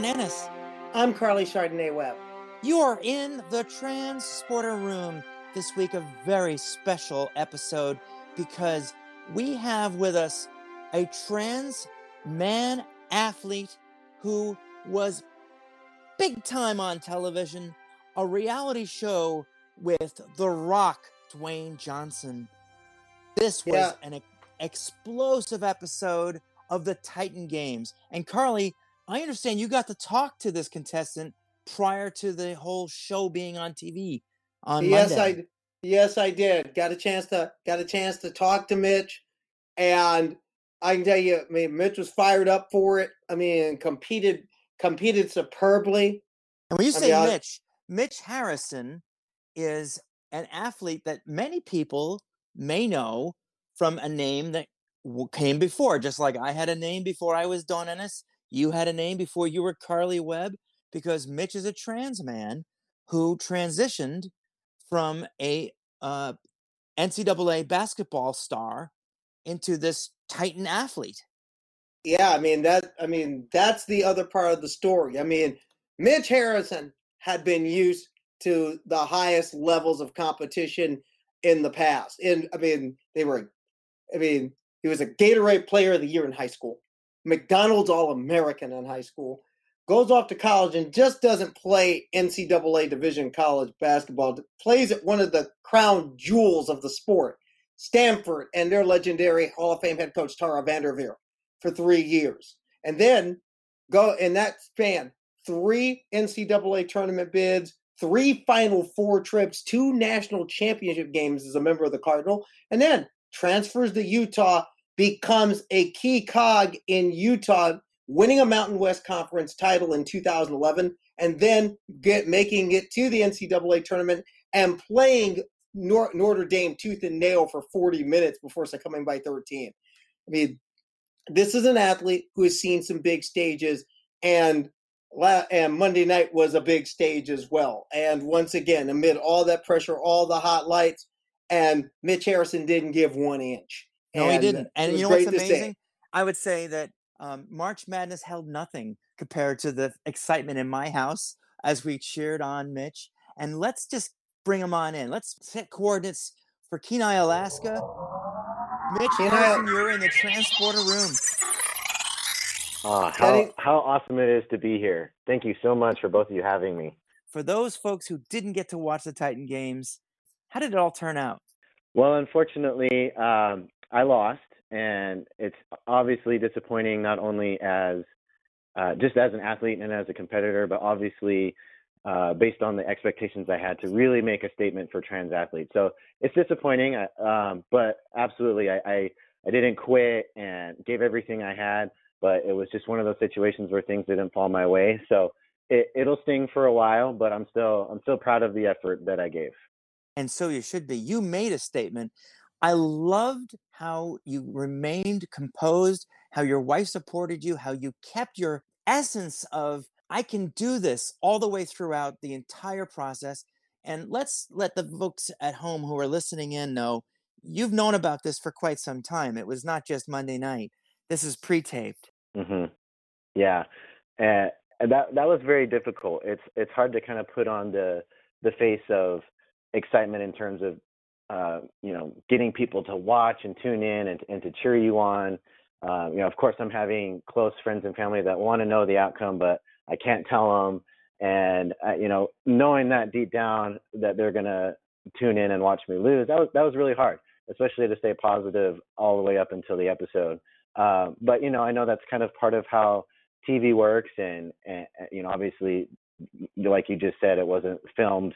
Dawn Ennis. I'm Karleigh Chardonnay Webb. You are in the Transporter Room this week, a very special episode because we have with us a trans man athlete who was big time on television, a reality show with The Rock, Dwayne Johnson. This was Yeah. an explosive episode of the Titan Games. And Karleigh, I understand you got to talk to this contestant prior to the whole show being on TV on yes, Monday. I yes I did. Got a chance to got a chance to talk to Mitch, and I can tell you, I mean, Mitch was fired up for it. I mean, competed competed superbly. And when you I say mean, I- Mitch, Mitch Harrison is an athlete that many people may know from a name that came before. Just like I had a name before I was Dawn Ennis, you had a name before you were Karleigh Webb, because Mitch is a trans man who transitioned from a uh, NCAA basketball star into this Titan athlete. Yeah, I mean that. I mean that's the other part of the story. I mean, Mitch Harrison had been used to the highest levels of competition in the past. And I mean, they were. I mean, he was a Gatorade Player of the Year in high school, McDonald's All American in high school. Goes off to college and just doesn't play NCAA Division college basketball. Plays at one of the crown jewels of the sport, Stanford, and their legendary Hall of Fame head coach Tara VanDerveer for three years, and then go in that span three NCAA tournament bids, three Final Four trips, two national championship games as a member of the Cardinal, and then transfers to Utah, becomes a key cog in Utah, winning a Mountain West Conference title in 2011, and then get making it to the NCAA tournament and playing Nor- Notre Dame tooth and nail for 40 minutes before succumbing by 13. I mean, this is an athlete who has seen some big stages and and Monday night was a big stage as well. And once again, amid all that pressure, all the hot lights, and Mitch Harrison didn't give one inch. No, he didn't. And you know what's great to see. amazing? I would say that um, March Madness held nothing compared to the excitement in my house as we cheered on Mitch. And let's just bring him on in. Let's set coordinates for Kenai, Alaska. Mitch Kenai- Harrison, you're in the transporter room. Ah, how, how awesome it is to be here. Thank you so much for both of you having me. For those folks who didn't get to watch the Titan games, how did it all turn out? Well, unfortunately, um, I lost, and it's obviously disappointing not only as uh, just as an athlete and as a competitor, but obviously uh, based on the expectations I had to really make a statement for trans athletes. So it's disappointing, uh, um, but absolutely, I, I I didn't quit and gave everything I had, but it was just one of those situations where things didn't fall my way. So it, it'll sting for a while, but I'm still I'm still proud of the effort that I gave. and so you should be. You made a statement. I loved how you remained composed, how your wife supported you, how you kept your essence of I can do this all the way throughout the entire process. And let's let the folks at home who are listening in know you've known about this for quite some time. It was not just Monday night. This is pre-taped. Mm-hmm. Yeah, and that that was very difficult. It's it's hard to kind of put on the the face of excitement in terms of uh, you know getting people to watch and tune in and and to cheer you on. Uh, you know, of course, I'm having close friends and family that want to know the outcome, but I can't tell them. And uh, you know, knowing that deep down that they're gonna tune in and watch me lose, that was that was really hard, especially to stay positive all the way up until the episode. Uh, but you know, I know that's kind of part of how TV works, and, and you know, obviously, like you just said, it wasn't filmed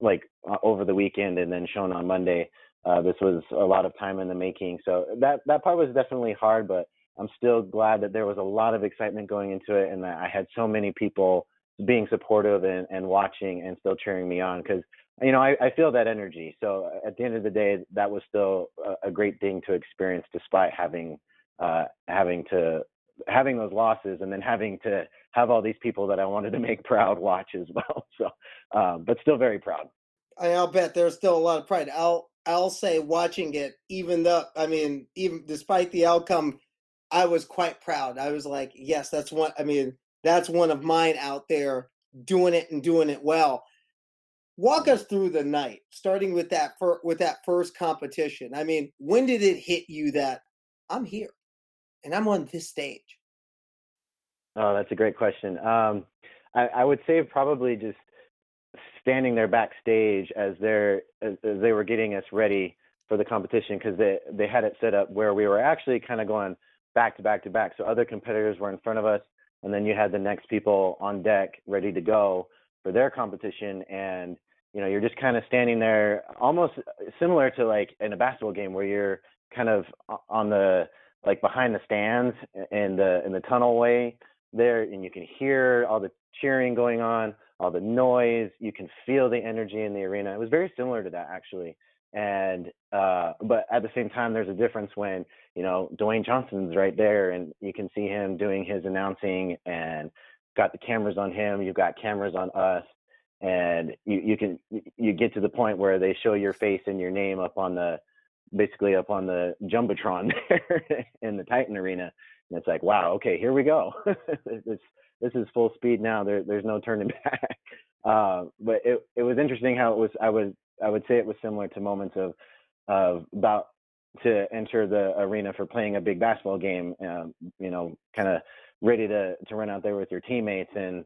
like uh, over the weekend and then shown on Monday. Uh, this was a lot of time in the making, so that that part was definitely hard. But I'm still glad that there was a lot of excitement going into it, and that I had so many people being supportive and, and watching and still cheering me on because you know I, I feel that energy. So at the end of the day, that was still a, a great thing to experience, despite having uh, having to having those losses and then having to have all these people that I wanted to make proud watch as well. So, um, but still very proud. I'll bet there's still a lot of pride. I'll I'll say watching it, even though I mean, even despite the outcome, I was quite proud. I was like, yes, that's one. I mean, that's one of mine out there doing it and doing it well. Walk us through the night, starting with that fir- with that first competition. I mean, when did it hit you that I'm here and I'm on this stage? Oh, that's a great question. Um, I, I would say probably just standing there backstage as they're as, as they were getting us ready for the competition because they they had it set up where we were actually kind of going back to back to back. So other competitors were in front of us, and then you had the next people on deck ready to go for their competition, and you know you're just kind of standing there, almost similar to like in a basketball game where you're kind of on the like behind the stands in the in the tunnel way there, and you can hear all the cheering going on, all the noise. You can feel the energy in the arena. It was very similar to that actually and uh but at the same time there's a difference when you know Dwayne Johnson's right there and you can see him doing his announcing and got the cameras on him you've got cameras on us and you you can you get to the point where they show your face and your name up on the basically up on the jumbotron there in the Titan arena and it's like wow okay here we go this this is full speed now there there's no turning back uh, but it it was interesting how it was I was I would say it was similar to moments of of about to enter the arena for playing a big basketball game. Um, you know, kind of ready to to run out there with your teammates and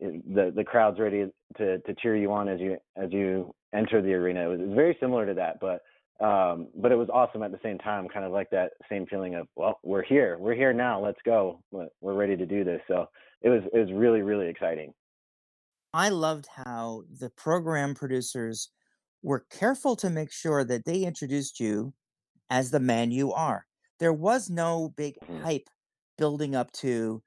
the the crowd's ready to to cheer you on as you as you enter the arena. It was, it was very similar to that, but um, but it was awesome at the same time, kind of like that same feeling of, well, we're here, we're here now, let's go, we're ready to do this. So it was it was really really exciting. I loved how the program producers were careful to make sure that they introduced you as the man you are. There was no big Mhm. hype building up to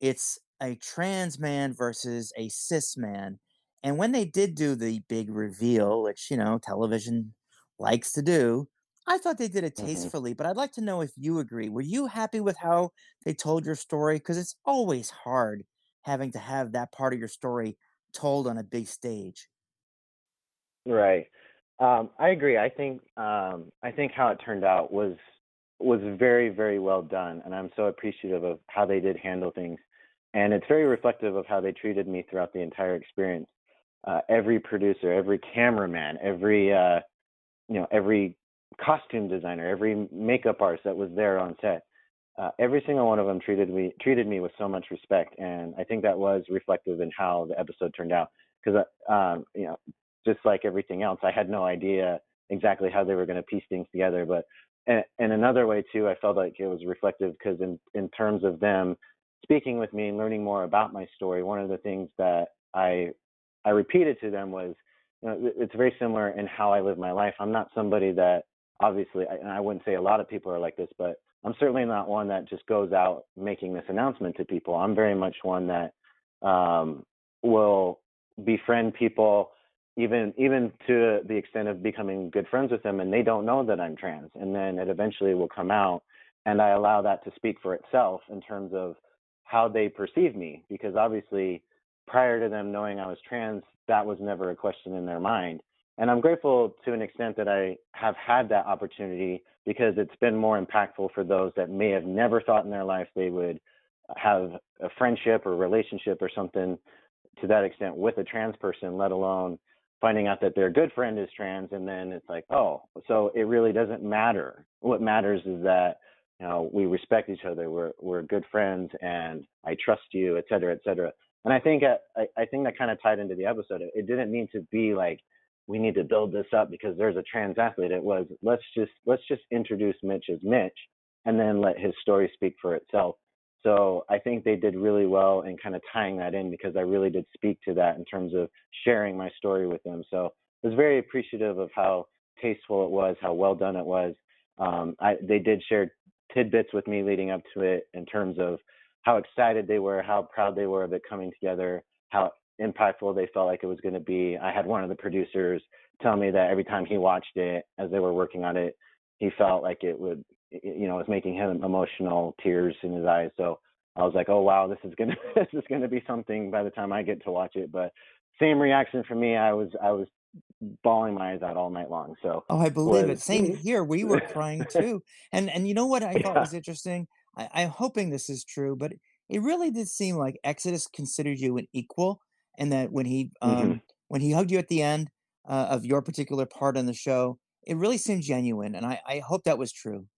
it's a trans man versus a cis man. And when they did do the big reveal, which, you know, television likes to do, I thought they did it Mhm. tastefully. But I'd like to know if you agree. Were you happy with how they told your story? Because it's always hard having to have that part of your story told on a big stage. Right. Um, I agree. I think um, I think how it turned out was was very very well done, and I'm so appreciative of how they did handle things, and it's very reflective of how they treated me throughout the entire experience. Uh, every producer, every cameraman, every uh, you know, every costume designer, every makeup artist that was there on set, uh, every single one of them treated me treated me with so much respect, and I think that was reflective in how the episode turned out. Because uh, um, you know, just like everything else, I had no idea exactly how they were going to piece things together. But and, another way too, I felt like it was reflective because in in terms of them speaking with me and learning more about my story, one of the things that I I repeated to them was, you know, it's very similar in how I live my life. I'm not somebody that obviously, and I wouldn't say a lot of people are like this, but I'm certainly not one that just goes out making this announcement to people. I'm very much one that um, will befriend people even even to the extent of becoming good friends with them and they don't know that I'm trans and then it eventually will come out and I allow that to speak for itself in terms of how they perceive me because obviously prior to them knowing I was trans that was never a question in their mind. And I'm grateful to an extent that I have had that opportunity because it's been more impactful for those that may have never thought in their life they would have a friendship or relationship or something to that extent with a trans person let alone finding out that their good friend is trans. And then it's like oh so it really doesn't matter. What matters is that you know we respect each other we're we're good friends and i trust you et cetera et cetera and i think uh, i, I think that kind of tied into the episode it, it didn't mean to be like we need to build this up because there's a trans athlete it was let's just let's just introduce mitch as mitch and then let his story speak for itself so I think they did really well in kind of tying that in because I really did speak to that in terms of sharing my story with them. So I was very appreciative of how tasteful it was, how well done it was. Um, I, they did share tidbits with me leading up to it in terms of how excited they were, how proud they were of it coming together, how impactful they felt like it was going to be. I had one of the producers tell me that every time he watched it as they were working on it, he felt like it would you know, was making him emotional, tears in his eyes. So I was like, oh wow, this is gonna this is gonna be something by the time I get to watch it. But same reaction for me. I was I was bawling my eyes out all night long. So Oh, I believe was it. Same here. We were crying too. And and you know what I thought yeah. was interesting? I, I'm hoping this is true, but it really did seem like Exodus considered you an equal, and that when he hmm um, when he hugged you at the end uh, of your particular part on the show, it really seemed genuine, and I, I hope that was true.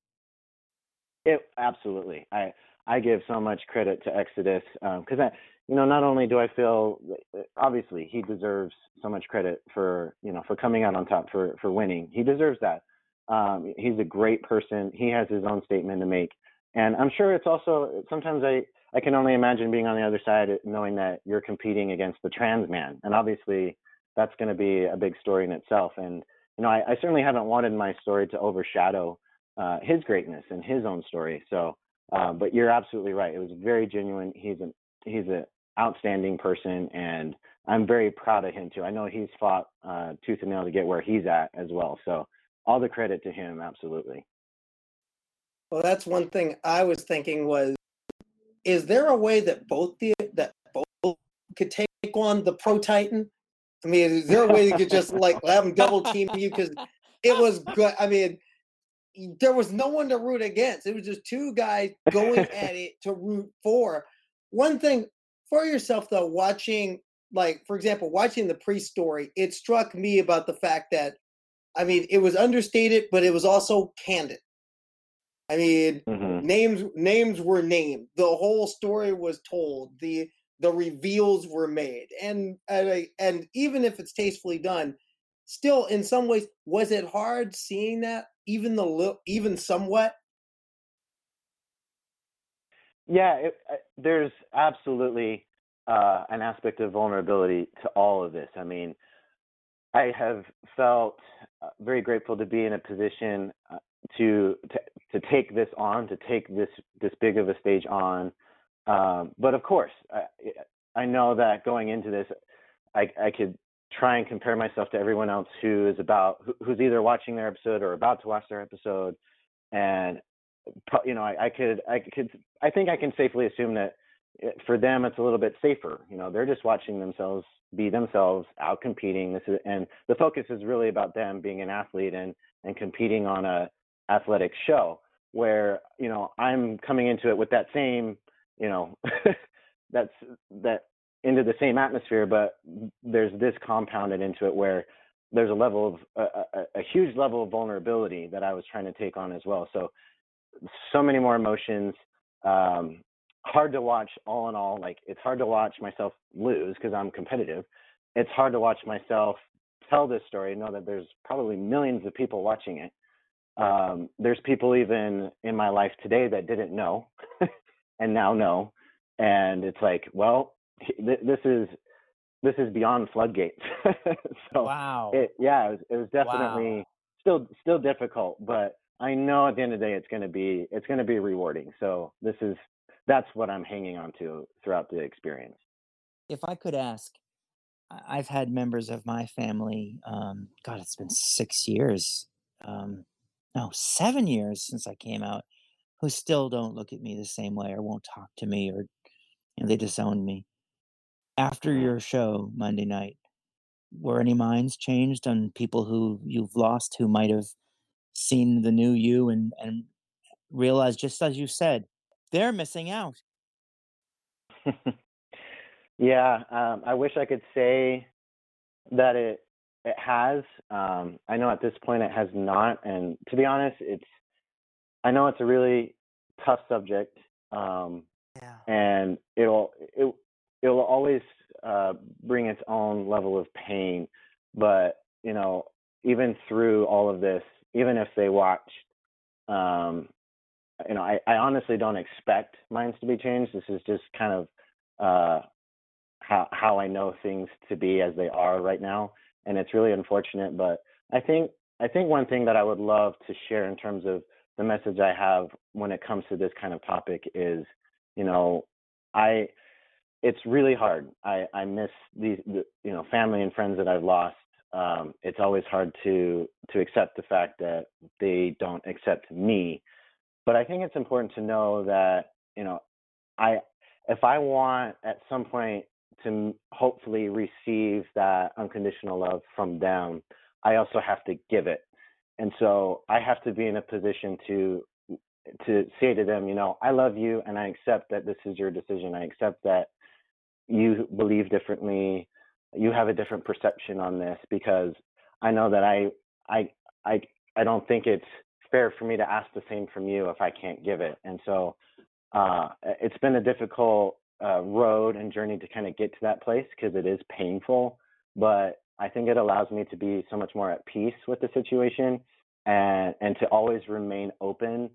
It absolutely. I I give so much credit to Exodus because I, you know, not only do I feel uh, obviously he deserves so much credit for you know for coming out on top for for winning. He deserves that. Um, he's a great person. He has his own statement to make, and I'm sure it's also sometimes I I can only imagine being on the other side, knowing that you're competing against the trans man, and obviously that's going to be a big story in itself. And you know, I, I certainly haven't wanted my story to overshadow uh, his greatness and his own story. So, uh, but you're absolutely right. It was very genuine. He's an he's an outstanding person, and I'm very proud of him too. I know he's fought uh, tooth and nail to get where he's at as well. So, all the credit to him, absolutely. Well, that's one thing I was thinking was, is there a way that both the that both could take on the Pro Titan? I mean, is there a way they could just like have them double team you? Because it was good. I mean, there was no one to root against. It was just two guys going at it to root for. One thing for yourself though, watching like for example, watching the pre story, it struck me about the fact that I mean, it was understated, but it was also candid. I mean, hmm names names were named. The whole story was told. The the reveals were made, and and, I- and even if it's tastefully done, still in some ways, was it hard seeing that even the li- even somewhat? Yeah, it, uh, there's absolutely uh, an aspect of vulnerability to all of this. I mean, I have felt uh, very grateful to be in a position uh, to, to to take this on, to take this this big of a stage on. Um, but of course, I, I know that going into this, I, I could try and compare myself to everyone else who is about who's either watching their episode or about to watch their episode, and you know, I, I could I could I think I can safely assume that eh, for them it's a little bit safer. You know, they're just watching themselves be themselves, out competing. This is and the focus is really about them being an athlete and and competing on a athletic show. Where you know I'm coming into it with that same you know that's that into the same atmosphere, but there's this compounded into it where there's a level of a, a, a huge level of vulnerability that I was trying to take on as well. So so many more emotions. Um, hard to watch all in all. Like it's hard to watch myself lose because I'm competitive. It's hard to watch myself tell this story and know that there's probably millions of people watching it. Um, there's people even in my life today that didn't know and now know. And it's like, well, th- this is this is beyond floodgates. so Wow. it yeah, it was, it was Wow. definitely still still difficult, but I know at the end of the day it's going to be it's going to be rewarding. So this is that's what I'm hanging on to throughout the experience. If I could ask, I've had members of my family, um, God, it's been six years, um, no, seven years since I came out, who still don't look at me the same way or won't talk to me or you know, they disown me. After Mm. your show Monday night, were any minds changed on people who you've lost who might have seen the new you and, and realized, just as you said, they're missing out? yeah, um, I wish I could say that it it has. Um, I know at this point it has not, and to be honest, it's I know it's a really tough subject, um, Yeah. and it'll it it'll always uh, bring its own level of pain. But you know, even through all of this, even if they watched, um, you know, I, I honestly don't expect minds to be changed. This is just kind of uh, how how I know things to be as they are right now, and it's really unfortunate. But I think I think one thing that I would love to share in terms of the message I have when it comes to this kind of topic is, you know, I it's really hard. I I miss these the, you know family and friends that I've lost. Um, it's always hard to to accept the fact that they don't accept me. But I think it's important to know that you know I if I want at some point to hopefully receive that unconditional love from them, I also have to give it. And so I have to be in a position to to say to them, you know, I love you and I accept that this is your decision. I accept that you believe differently, you have a different perception on this because I know that I I I I don't think it's fair for me to ask the same from you if I can't give it. And so uh, it's been a difficult uh, road and journey to kind of get to that place because it is painful. But I think it allows me to be so much more at peace with the situation and and to always remain open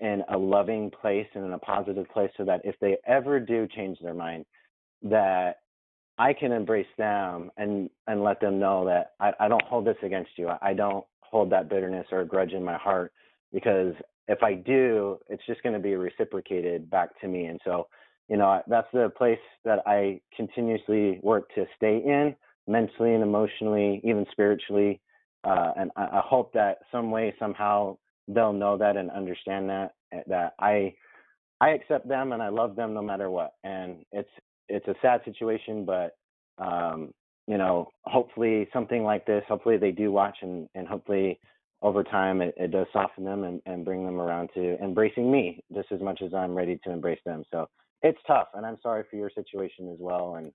in a loving place and in a positive place so that if they ever do change their mind that I can embrace them and and let them know that I, I don't hold this against you. I don't hold that bitterness or grudge in my heart because if I do, it's just going to be reciprocated back to me. And so, you know, that's the place that I continuously work to stay in mentally and emotionally, even spiritually. Uh, and I, I hope that some way, somehow, they'll know that and understand that eh, that I I accept them and I love them no matter what. And it's it's a sad situation, but um, you know, hopefully something like this, hopefully they do watch and and hopefully over time it, it does soften them and, and bring them around to embracing me just as much as I'm ready to embrace them. So it's tough and I'm sorry for your situation as well and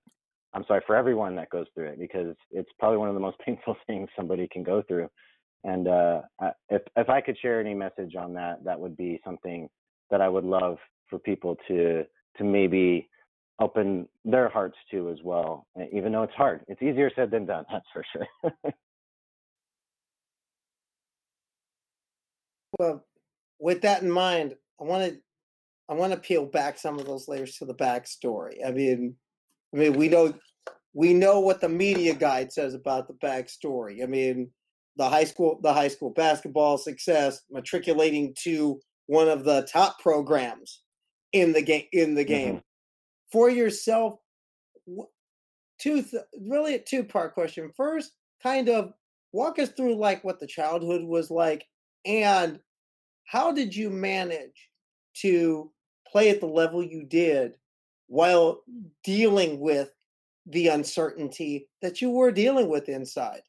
I'm sorry for everyone that goes through it because it's probably one of the most painful things somebody can go through. And uh, if if I could share any message on that, that would be something that I would love for people to to maybe open their hearts to as well. Even though it's hard, it's easier said than done. That's for sure. well, with that in mind, I want to I want to peel back some of those layers to the backstory. I mean, I mean, we know we know what the media guide says about the backstory. I mean, the high school the high school basketball success, matriculating to one of the top programs in the game in the game. Mm-hmm. For yourself, two th- really a two part question. First, kind of walk us through like what the childhood was like and how did you manage to play at the level you did while dealing with the uncertainty that you were dealing with inside?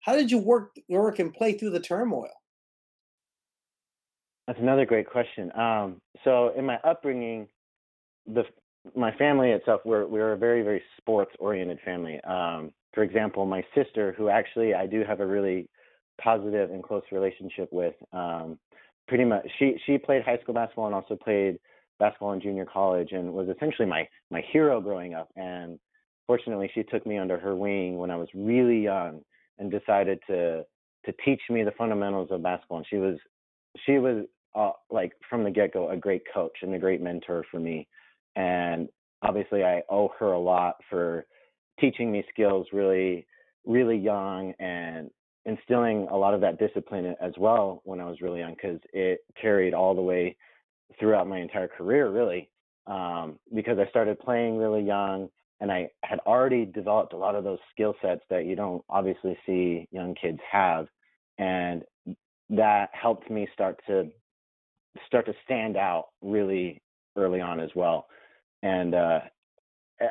How did you work work and play through the turmoil? That's another great question. Um, so in my upbringing, the my family itself, we're we're a very very sports oriented family. Um, for example, my sister, who actually I do have a really positive and close relationship with, um, pretty much she she played high school basketball and also played basketball in junior college and was essentially my my hero growing up. And fortunately, she took me under her wing when I was really young and decided to to teach me the fundamentals of basketball. And she was she was uh, like from the get go a great coach and a great mentor for me. And obviously, I owe her a lot for teaching me skills really really young and instilling a lot of that discipline as well when I was really young because it carried all the way throughout my entire career really um, because I started playing really young and I had already developed a lot of those skill sets that you don't obviously see young kids have, and that helped me start to start to stand out really early on as well. And uh,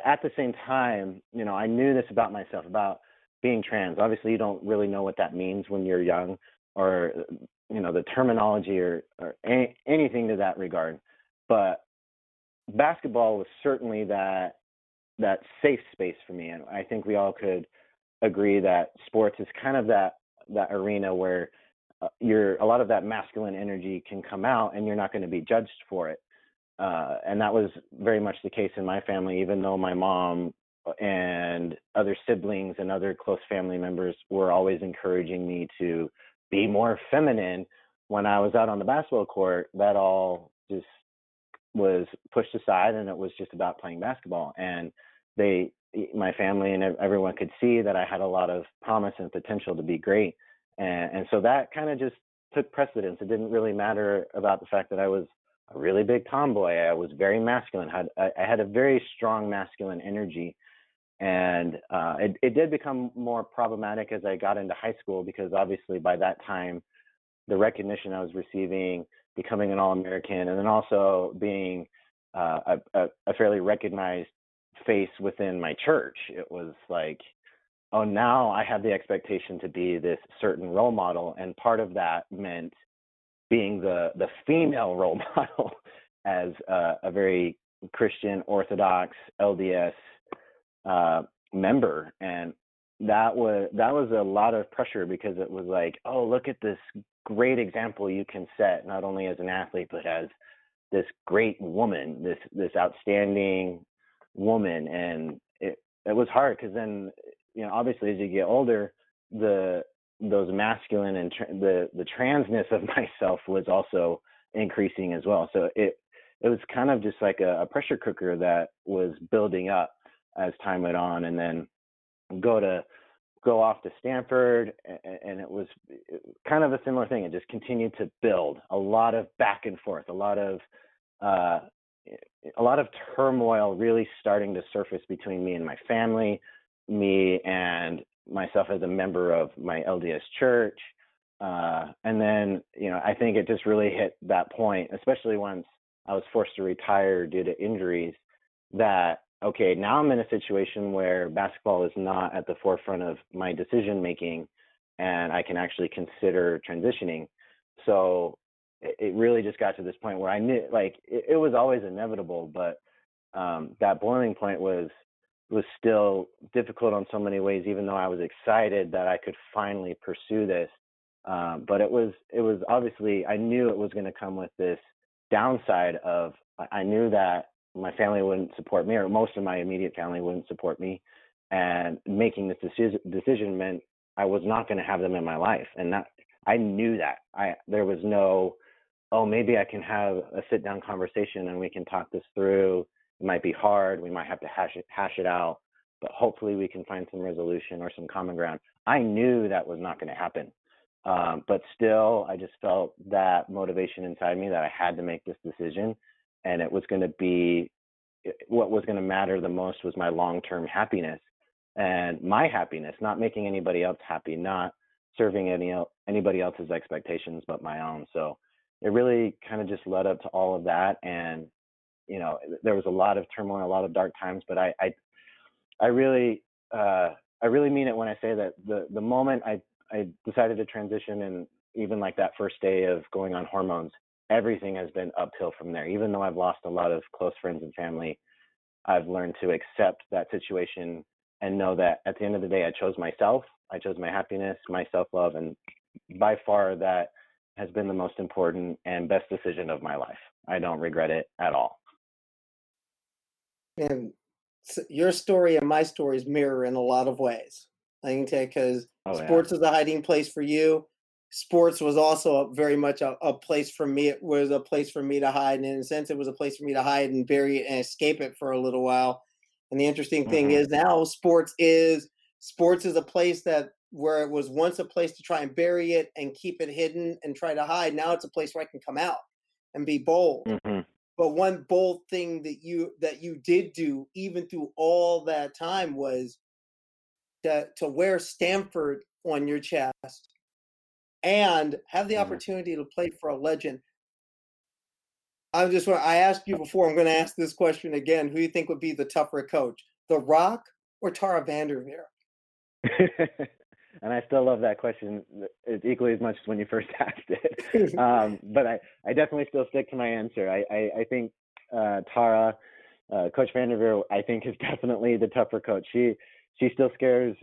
at the same time, you know, I knew this about myself about being trans. Obviously, you don't really know what that means when you're young, or you know, the terminology or, or any, anything to that regard. But basketball was certainly that that safe space for me. And I think we all could agree that sports is kind of that that arena where uh, you're a lot of that masculine energy can come out, and you're not going to be judged for it. Uh, and that was very much the case in my family, even though my mom and other siblings and other close family members were always encouraging me to be more feminine when I was out on the basketball court, that all just was pushed aside and it was just about playing basketball. And they my family and everyone could see that I had a lot of promise and potential to be great. And, and so that kind of just took precedence. It didn't really matter about the fact that I was a really big tomboy. I was very masculine. Had I, I had a very strong masculine energy, and uh, it, it did become more problematic as I got into high school because obviously by that time, the recognition I was receiving, becoming an All-American, and then also being uh, a, a fairly recognized face within my church. It was like, oh, now I have the expectation to be this certain role model. And part of that meant being the the female role model as uh, a very Christian Orthodox LDS uh, member, and that was that was a lot of pressure because it was like, oh, look at this great example you can set, not only as an athlete but as this great woman, this this outstanding woman, and it it was hard because then you know obviously as you get older, the those masculine and tra- the the transness of myself was also increasing as well. So it it was kind of just like a, a pressure cooker that was building up as time went on, and then go to go off to Stanford, and it was kind of a similar thing. It just continued to build a lot of back and forth, a lot of uh, a lot of turmoil really starting to surface between me and my family, me and myself as a member of my LDS church. Uh, and then, you know, I think it just really hit that point, especially once I was forced to retire due to injuries, that, okay, now I'm in a situation where basketball is not at the forefront of my decision making and I can actually consider transitioning. So it really just got to this point where I knew, like, it, it was always inevitable, but um, that boiling point was was still difficult on so many ways, even though I was excited that I could finally pursue this. Um, but it was it was obviously I knew it was going to come with this downside of I knew that my family wouldn't support me or most of my immediate family wouldn't support me, and making this decision decision meant I was not going to have them in my life, and that I knew that I there was no oh maybe I can have a sit down conversation and we can talk this through it might be hard. We might have to hash it, hash it out, but hopefully we can find some resolution or some common ground. I knew that was not going to happen. Um, but still, I just felt that motivation inside me that I had to make this decision. And it was going to be what was going to matter the most was my long term happiness and my happiness, not making anybody else happy, not serving any anybody else's expectations but my own. So it really kind of just led up to all of that. And you know there was a lot of turmoil, a lot of dark times, but I I, I really uh, I really mean it when I say that the the moment I I decided to transition and even like that first day of going on hormones, everything has been uphill from there. Even though I've lost a lot of close friends and family, I've learned to accept that situation and know that at the end of the day, I chose myself. I chose my happiness, my self love, and by far that has been the most important and best decision of my life. I don't regret it at all and your story and my stories mirror in a lot of ways. I can tell because oh, sports yeah. is a hiding place for you. Sports was also a, very much a, a, place for me. It was a place for me to hide, and in a sense, it was a place for me to hide and bury it and escape it for a little while. And the interesting thing mm-hmm. is now sports is sports is a place that where it was once a place to try and bury it and keep it hidden and try to hide. Now it's a place where I can come out and be bold. Mm-hmm. But one bold thing that you that you did do, even through all that time, was to to wear Stanford on your chest and have the mm-hmm. opportunity to play for a legend. I'm just want I asked you before. I'm going to ask this question again. Who do you think would be the tougher coach, The Rock or Tara VanDerveer? and I still love that question it's equally as much as when you first asked it. um, but I, I definitely still stick to my answer. I, I, I think uh, Tara, uh, Coach VanDerveer, I think is definitely the tougher coach. She she still scares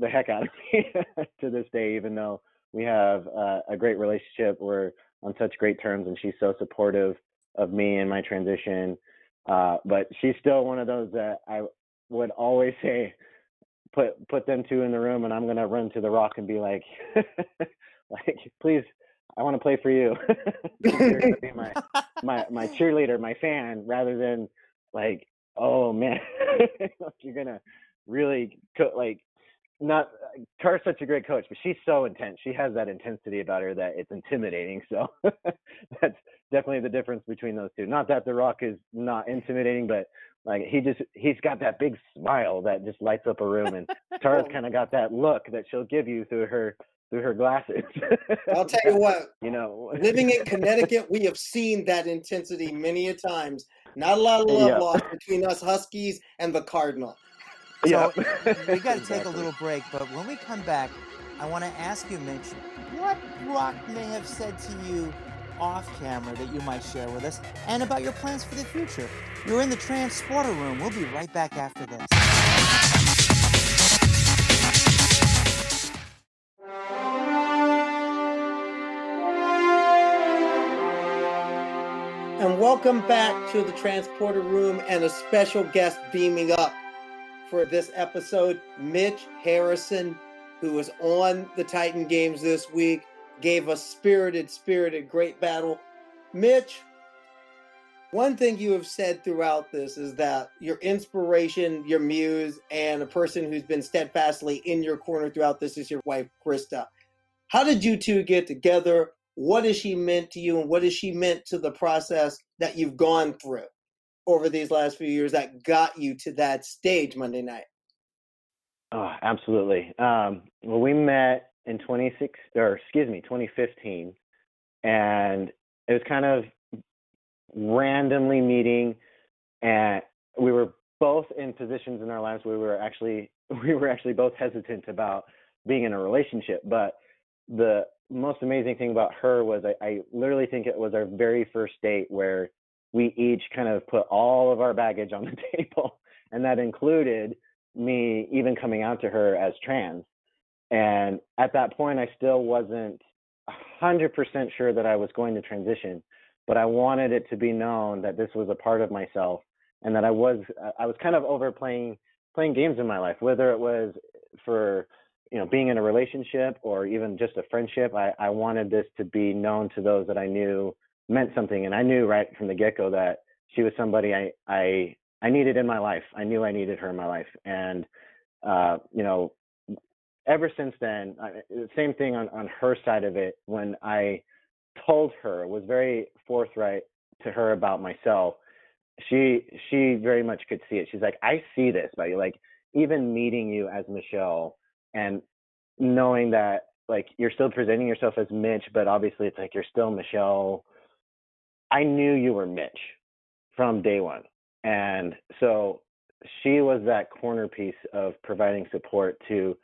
the heck out of me to this day, even though we have uh, a great relationship. We're on such great terms, and she's so supportive of me and my transition. Uh, but she's still one of those that I would always say put put them two in the room, and I'm gonna run to the rock and be like, like, please, I want to play for you. You're gonna be my my my cheerleader, my fan, rather than like, oh man, you're gonna really co- like not uh, Tara's such a great coach, but she's so intense. She has that intensity about her that it's intimidating. So that's definitely the difference between those two. Not that The Rock is not intimidating, but like he just he's got that big smile that just lights up a room, and Tara's kind of got that look that she'll give you through her through her glasses. I'll tell you what. You know, living in Connecticut, we have seen that intensity many a times. Not a lot of love lost between us Huskies and the Cardinal. So we got to take a little break, but when we come back, I want to ask you, Mitch, what Rock may have said to you off camera that you might share with us and about your plans for the future. You're in the transporter room. We'll be right back after this. And welcome back to the transporter room and a special guest beaming up for this episode, Mitch Harrison, who was on the Titan games this week, gave a spirited, spirited, great battle. Mitch, one thing you have said throughout this is that your inspiration, your muse, and a person who's been steadfastly in your corner throughout this is your wife, Krista. How did you two get together? What has she meant to you, and what has she meant to the process that you've gone through over these last few years that got you to that stage Monday night? Oh, absolutely. Um, well, we met in 26 or excuse me, 2015, and it was kind of randomly meeting, and we were both in positions in our lives where we were actually we were actually both hesitant about being in a relationship, but the most amazing thing about her was I, I literally think it was our very first date where we each kind of put all of our baggage on the table, and that included me even coming out to her as trans. And at that point, I still wasn't 100% sure that I was going to transition, but I wanted it to be known that this was a part of myself and that I was uh, I was kind of overplaying playing games in my life, whether it was for you know being in a relationship or even just a friendship. I, I wanted this to be known to those that I knew meant something, and I knew right from the get go that she was somebody I I I needed in my life. I knew I needed her in my life, and uh, you know, ever since then, I, same thing on on her side of it. When I told her, was very forthright to her about myself. She she very much could see it. She's like, I see this but you. Like even meeting you as Michelle and knowing that like you're still presenting yourself as Mitch, but obviously it's like you're still Michelle. I knew you were Mitch from day one. And so she was that corner piece of providing support to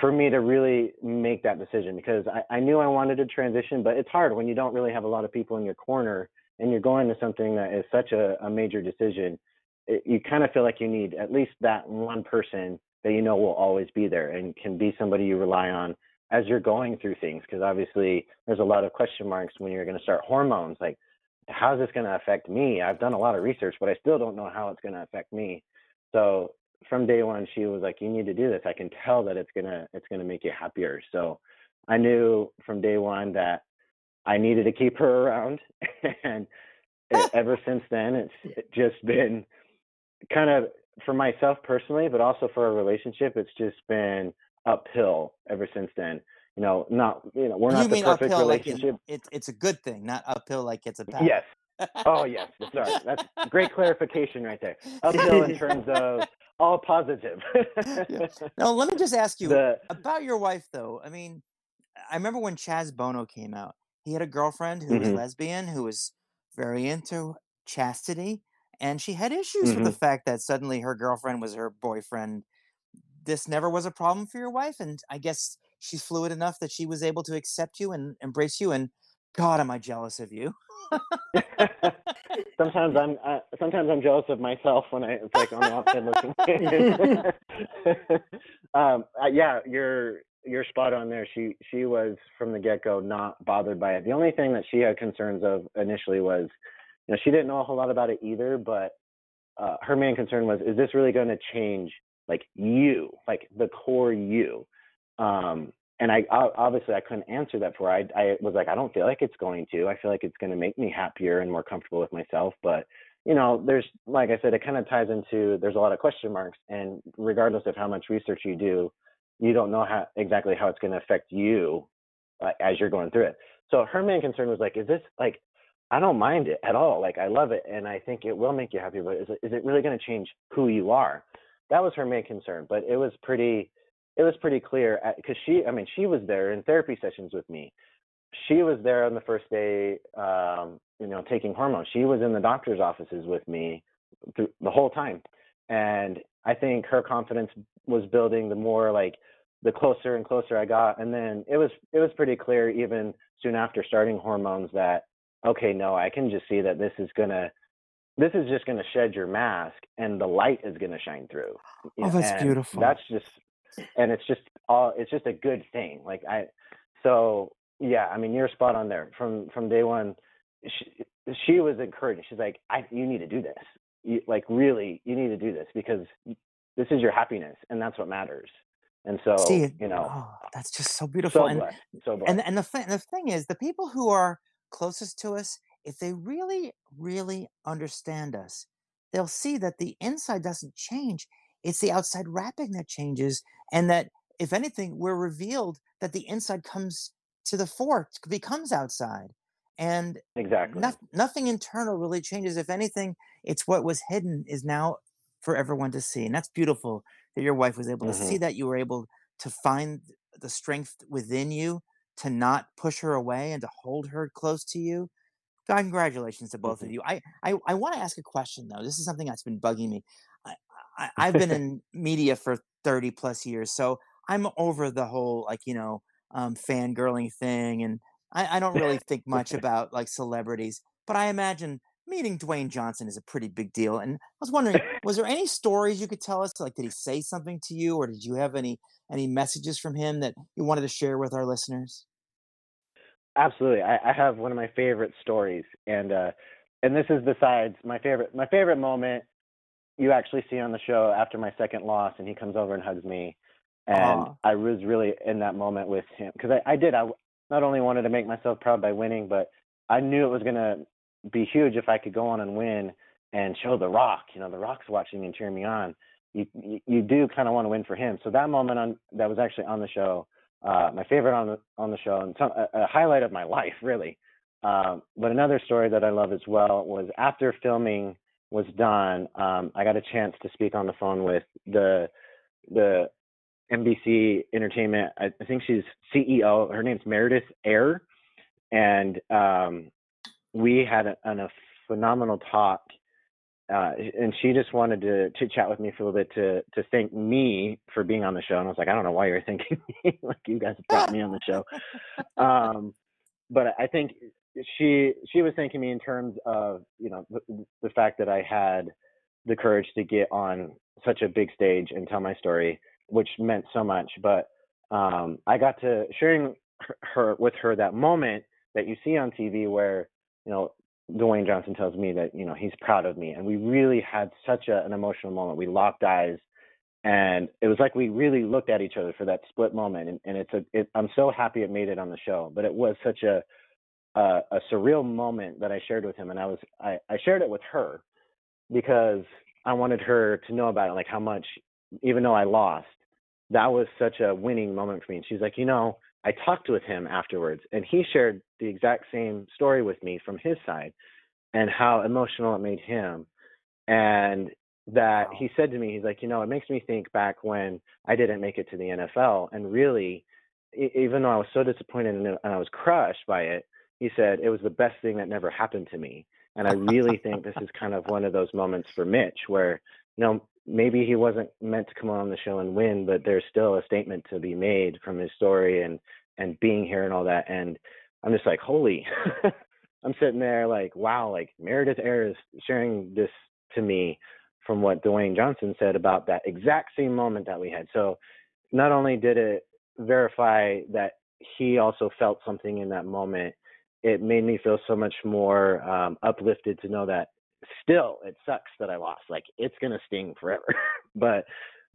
for me to really make that decision because I, I knew I wanted to transition, but it's hard when you don't really have a lot of people in your corner and you're going to something that is such a, a major decision. It, you kind of feel like you need at least that one person that you know will always be there and can be somebody you rely on as you're going through things because obviously there's a lot of question marks when you're going to start hormones like how's this going to affect me? I've done a lot of research, but I still don't know how it's going to affect me. So from day one, she was like, "You need to do this. I can tell that it's gonna it's gonna make you happier." So I knew from day one that I needed to keep her around, and ever since then, it's just been kind of for myself personally, but also for a relationship. It's just been uphill ever since then you know, not you know, we're you not the mean perfect uphill like relationship. in, it, it's a good thing, not uphill like it's a bad. yes. Oh yes. Sorry. That's great clarification right there. Uphill in terms of all positive. Yeah. Now let me just ask you the about your wife, though. I mean, I remember when Chaz Bono came out. He had a girlfriend who was Mhm. lesbian, who was very into chastity, and she had issues with the Mhm. fact that suddenly her girlfriend was her boyfriend. This never was a problem for your wife, and I guess she's fluid enough that she was able to accept you and embrace you. And God, am I jealous of you? sometimes I'm uh, sometimes I'm jealous of myself when I it's like on the outside looking. um, uh, yeah, you're you're spot on there. She she was from the get go not bothered by it. The only thing that she had concerns of initially was, you know, she didn't know a whole lot about it either. But uh, her main concern was, is this really going to change like you, like the core you? Um, and I obviously I couldn't answer that for. I I was like, I don't feel like it's going to. I feel like it's going to make me happier and more comfortable with myself. But you know, there's like I said, it kind of ties into there's a lot of question marks, and regardless of how much research you do, you don't know how exactly how it's going to affect you uh, as you're going through it. So her main concern was like, is this like I don't mind it at all. Like I love it, and I think it will make you happy. But is it, is it really going to change who you are? That was her main concern. But it was pretty it was pretty clear because she i mean she was there in therapy sessions with me she was there on the first day um you know taking hormones she was in the doctor's offices with me through the whole time and i think her confidence was building the more like the closer and closer I got. And then it was it was pretty clear even soon after starting hormones that okay, no, I can just see that this is gonna this is just gonna shed your mask and the light is gonna shine through. Oh, that's and beautiful. That's just and it's just all it's just a good thing. Like I so yeah, I mean you're spot on there. From from day one she, she was encouraging. She's like, I you need to do this. You, like really, you need to do this because this is your happiness and that's what matters. And so, See, you know, oh, that's just so beautiful. so and blessed, so blessed. and and the thing the thing is, the people who are closest to us, if they really, really understand us, they'll see that the inside doesn't change. It's the outside wrapping that changes, and that if anything, we're revealed that the inside comes to the fore, becomes outside, and exactly. noth- nothing internal really changes. If anything, it's what was hidden is now for everyone to see, and that's beautiful that your wife was able to hmm see that. You were able to find the strength within you to not push her away and to hold her close to you. God, congratulations to both hmm of you. I I, I want to ask a question though. This is something that's been bugging me. I, I I've been in media for thirty plus years, so I'm over the whole like you know um, fangirling thing, and I, I don't really think much about like celebrities. But I imagine meeting Dwayne Johnson is a pretty big deal. And I was wondering, was there any stories you could tell us? Like, did he say something to you, or did you have any any messages from him that you wanted to share with our listeners? Absolutely. I, I have one of my favorite stories and uh and this is besides my favorite my favorite moment you actually see on the show after my second loss and he comes over and hugs me. And I was really in that moment with him because I, I did I not only wanted to make myself proud by winning but I knew it was going to be huge if I could go on and win and show the rock you know the rock's watching and cheering me on. You you, you do kind of want to win for him. So that moment on that was actually on the show uh my favorite on the on the show and some a, a highlight of my life really. Um but another story that I love as well was after filming was done um I got a chance to speak on the phone with the the NBC Entertainment. I, I think she's CEO. Her name's Meredith Ahr, and um, we had a, an, a phenomenal talk. Uh, and she just wanted to chit chat with me for a little bit to to thank me for being on the show. And I was like, I don't know why you're thanking me. like you guys brought me on the show. Um, but I think she she was thanking me in terms of you know the, the fact that I had the courage to get on such a big stage and tell my story, which meant so much. But um, I got to sharing her, with her that moment that you see on TV where you know Dwayne Johnson tells me that you know he's proud of me, and we really had such a, an emotional moment. We locked eyes, and it was like we really looked at each other for that split moment. And, and it's a it, I'm so happy it made it on the show, but it was such a a, a surreal moment that I shared with him, and I was I, I shared it with her because I wanted her to know about it, like how much, even though I lost, that was such a winning moment for me. And she's like, you know, I talked with him afterwards, and he shared the exact same story with me from his side, and how emotional it made him, and that wow. he said to me, he's like, you know, it makes me think back when I didn't make it to the NFL, and really, even though I was so disappointed and I was crushed by it, he said it was the best thing that never happened to me. And I really think this is kind of one of those moments for Mitch where, you know, maybe he wasn't meant to come on the show and win, but there's still a statement to be made from his story and and being here and all that. And I'm just like, holy, I'm sitting there like, wow, like Meredith Ahr is sharing this to me from what Dwayne Johnson said about that exact same moment that we had. So not only did it verify that he also felt something in that moment, it made me feel so much more um, uplifted to know that still it sucks that I lost. Like it's gonna sting forever, but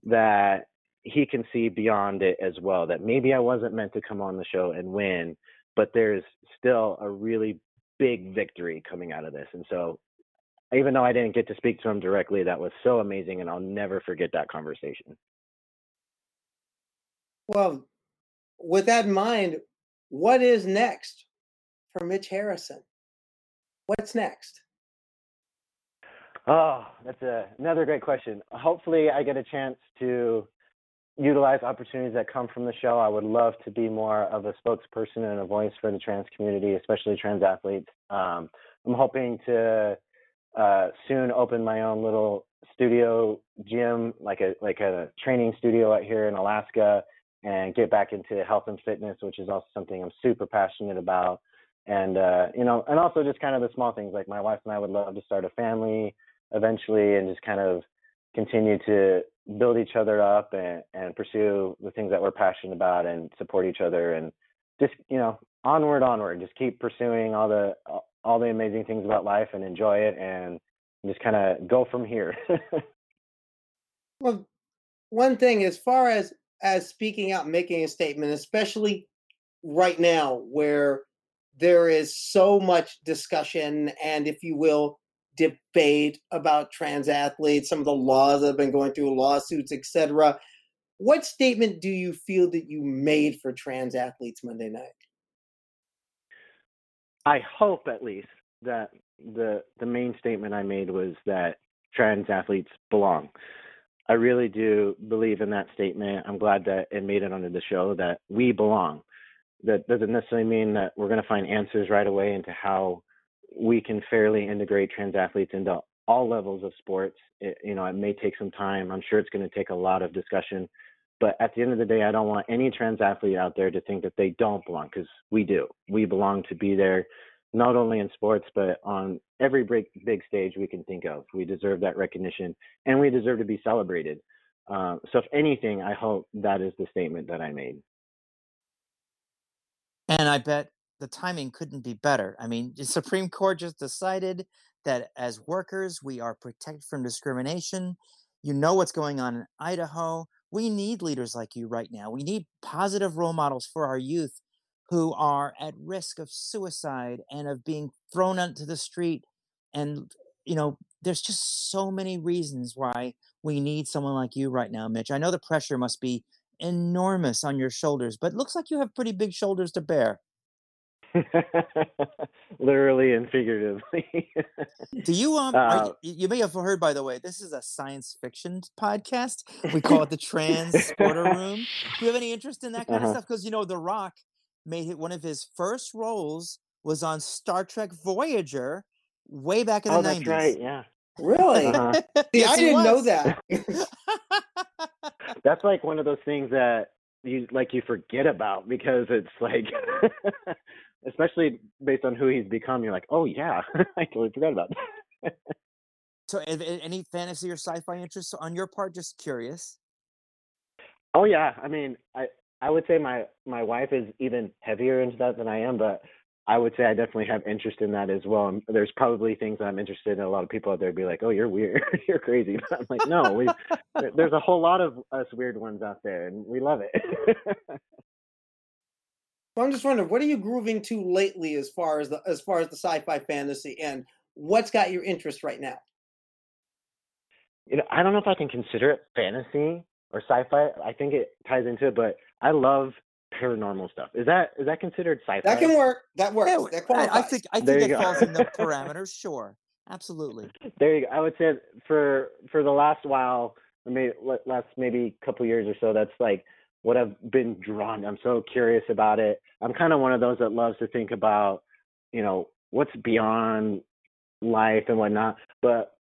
that he can see beyond it as well. That maybe I wasn't meant to come on the show and win, but there's still a really big victory coming out of this. And so even though I didn't get to speak to him directly, that was so amazing, and I'll never forget that conversation. Well, with that in mind, what is next for Mitch Harrison? What's next? Oh, that's a, another great question. Hopefully, I get a chance to utilize opportunities that come from the show. I would love to be more of a spokesperson and a voice for the trans community, especially trans athletes. Um, I'm hoping to uh, soon open my own little studio gym, like a like a training studio out here in Alaska, and get back into health and fitness, which is also something I'm super passionate about. And uh, you know, and also just kind of the small things like my wife and I would love to start a family eventually, and just kind of continue to build each other up and, and pursue the things that we're passionate about and support each other and just you know onward onward just keep pursuing all the all the amazing things about life and enjoy it and just kind of go from here. Well one thing as far as as speaking out making a statement especially right now where there is so much discussion and if you will debate about trans athletes some of the laws that have been going through lawsuits etc what statement do you feel that you made for trans athletes monday night i hope at least that the the main statement i made was that trans athletes belong I really do believe in that statement. I'm glad that it made it onto the show that we belong. That doesn't necessarily mean that we're going to find answers right away into how we can fairly integrate trans athletes into all levels of sports. It, you know, it may take some time. I'm sure it's going to take a lot of discussion. But at the end of the day, I don't want any trans athlete out there to think that they don't belong because we do. We belong to be there not only in sports but on every big big stage we can think of. We deserve that recognition, and we deserve to be celebrated. Uh, so, if anything, I hope that is the statement that I made. And I bet the timing couldn't be better. I mean, the Supreme Court just decided that as workers, we are protected from discrimination. You know what's going on in Idaho. We need leaders like you right now. We need positive role models for our youth who are at risk of suicide and of being thrown onto the street. And, you know, there's just so many reasons why we need someone like you right now, Mitch. I know the pressure must be enormous on your shoulders, but it looks like you have pretty big shoulders to bear. Literally and figuratively. Do you um uh, you, you, may have heard by the way, this is a science fiction podcast. We call it the Transporter Room. Do you have any interest in that kind uh-huh. of stuff? Because you know, The Rock made it one of his first roles was on Star Trek Voyager way back in oh, the 90s. right, yeah. Really? Uh-huh. See, yes, I didn't know that. That's like one of those things that you like you forget about because it's like especially based on who he's become you're like oh yeah i totally forgot about that. So any fantasy or sci-fi interests on your part? Just curious. Oh yeah i mean i I would say my my wife is even heavier into that than I am, but I would say I definitely have interest in that as well. And there's probably things I'm interested in. A lot of people out there be like, "Oh, you're weird, you're crazy." But I'm like, no, we there's a whole lot of us weird ones out there, and we love it. well, I'm just wondering, what are you grooving to lately, as far as the as far as the sci-fi fantasy, and what's got your interest right now? You know, I don't know if I can consider it fantasy or sci-fi. I think it ties into it, but I love paranormal stuff. Is that is that considered sci-fi? That can work. That works. Yeah, that I, I think I think it falls in the parameters. Sure, absolutely. There you go. I would say for for the last while, maybe last maybe a couple years or so, that's like what I've been drawn. I'm so curious about it. I'm kind of one of those that loves to think about, you know, what's beyond life and whatnot. But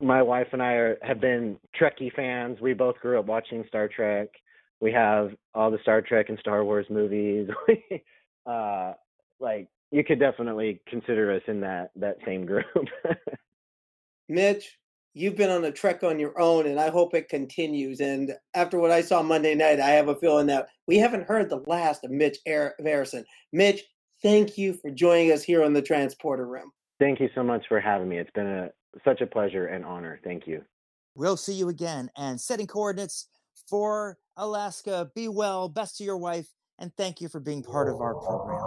my wife and I are, have been Trekkie fans. We both grew up watching Star Trek we have all the Star Trek and Star Wars movies. uh, like you could definitely consider us in that that same group. Mitch, you've been on a trek on your own, and I hope it continues. And after what I saw Monday night, I have a feeling that we haven't heard the last of Mitch Harrison. Mitch, thank you for joining us here on the Transporter Room. Thank you so much for having me. It's been a such a pleasure and honor. Thank you. We'll see you again. And setting coordinates for Alaska. Be well, best to your wife, and thank you for being part of our program.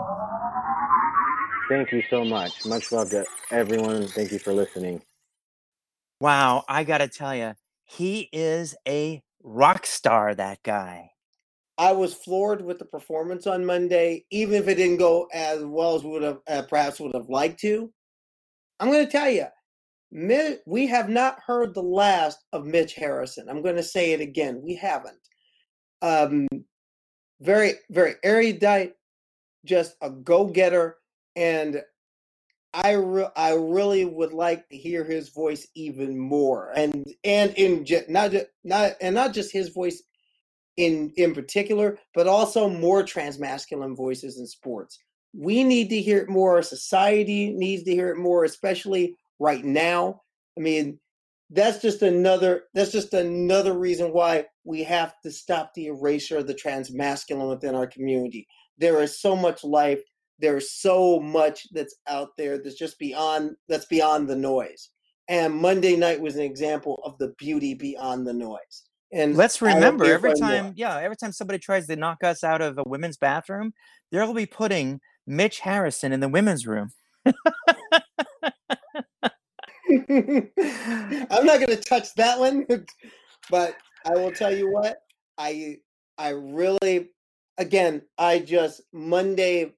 Thank you so much. Much love to everyone. Thank you for listening. Wow, I got to tell you, he is a rock star, that guy. I was floored with the performance on Monday, even if it didn't go as well as we would have uh, perhaps would have liked to. I'm going to tell you, we have not heard the last of Mitch Harrison. I'm going to say it again. We haven't. Um, very, very erudite, just a go getter. And I, re- I really would like to hear his voice even more. And, and in not, just, not, and not just his voice in in particular, but also more transmasculine voices in sports. We need to hear it more. Society needs to hear it more, especially right now. I mean, that's just another that's just another reason why we have to stop the erasure of the trans masculine within our community. There is so much life. There's so much that's out there that's just beyond that's beyond the noise. And Monday night was an example of the beauty beyond the noise. And let's remember every time, more. yeah, every time somebody tries to knock us out of a women's bathroom, they'll be putting Mitch Harrison in the women's room. I'm not going to touch that one, but I will tell you what I I really again I just Monday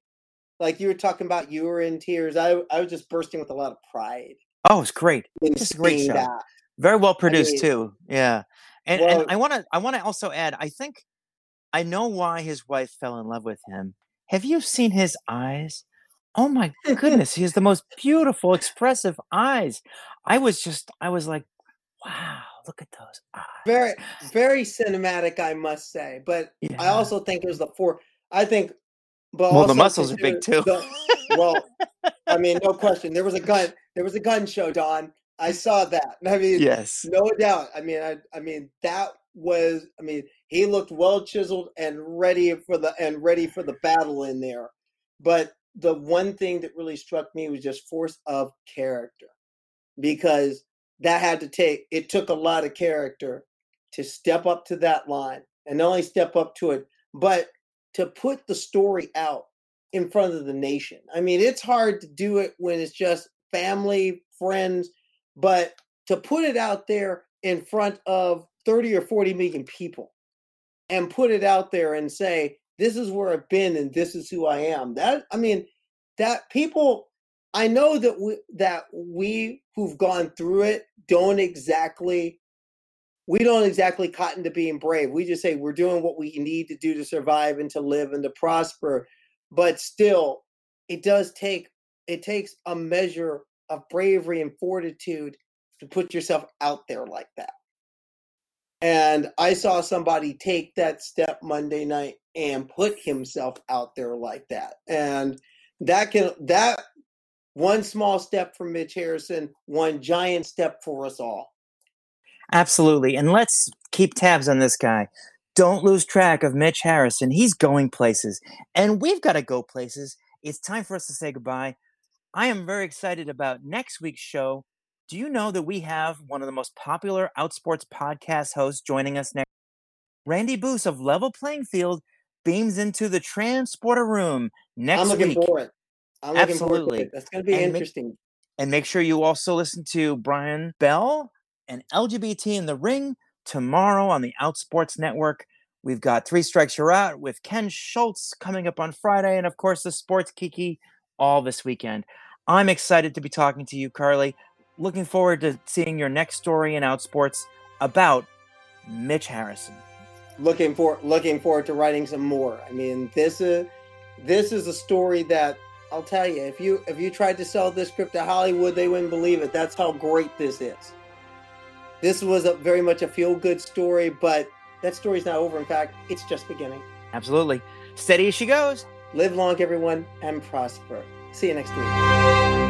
like you were talking about you were in tears. I I was just bursting with a lot of pride. Oh, it's great. It's a great show. That. Very well produced I mean, too. Yeah. And well, and I want to I want to also add I think I know why his wife fell in love with him. Have you seen his eyes? Oh my goodness, he has the most beautiful, expressive eyes. I was just, I was like, wow, look at those eyes. Very, very cinematic, I must say. But yeah. I also think it was the four. I think, but well, the muscles are big too. The, well, I mean, no question. There was a gun. There was a gun show, Dawn. I saw that. I mean, yes, no doubt. I mean, I, I mean that was. I mean, he looked well chiseled and ready for the and ready for the battle in there. But the one thing that really struck me was just force of character because that had to take it took a lot of character to step up to that line and not only step up to it but to put the story out in front of the nation. I mean it's hard to do it when it's just family friends but to put it out there in front of 30 or 40 million people and put it out there and say this is where I've been and this is who I am. That I mean, that people I know that we that we who've gone through it don't exactly we don't exactly cotton to being brave. We just say we're doing what we need to do to survive and to live and to prosper. But still, it does take it takes a measure of bravery and fortitude to put yourself out there like that. And I saw somebody take that step Monday night and put himself out there like that. And that can that one small step for Mitch Harrison, one giant step for us all. Absolutely. And let's keep tabs on this guy. Don't lose track of Mitch Harrison. He's going places. And we've got to go places. It's time for us to say goodbye. I am very excited about next week's show. Do you know that we have one of the most popular Outsports podcast hosts joining us next? Randy Boos of Level Playing Field beams into the transporter room next I'm looking week. for it. I'm looking Absolutely. To That's going to be and interesting. Make, and make sure you also listen to Brian Bell and LGBT in the Ring tomorrow on the Outsports Network. We've got Three Strikes You're Out with Ken Schultz coming up on Friday, and of course, the Sports Kiki all this weekend. I'm excited to be talking to you, Karleigh. Looking forward to seeing your next story in Outsports about Mitch Harrison looking for looking forward to writing some more. I mean, this is this is a story that I'll tell you. If you if you tried to sell this script to Hollywood, they wouldn't believe it. That's how great this is. This was a very much a feel good story, but that story's not over. In fact, it's just beginning. Absolutely. Steady as she goes. Live long, everyone, and prosper. See you next week.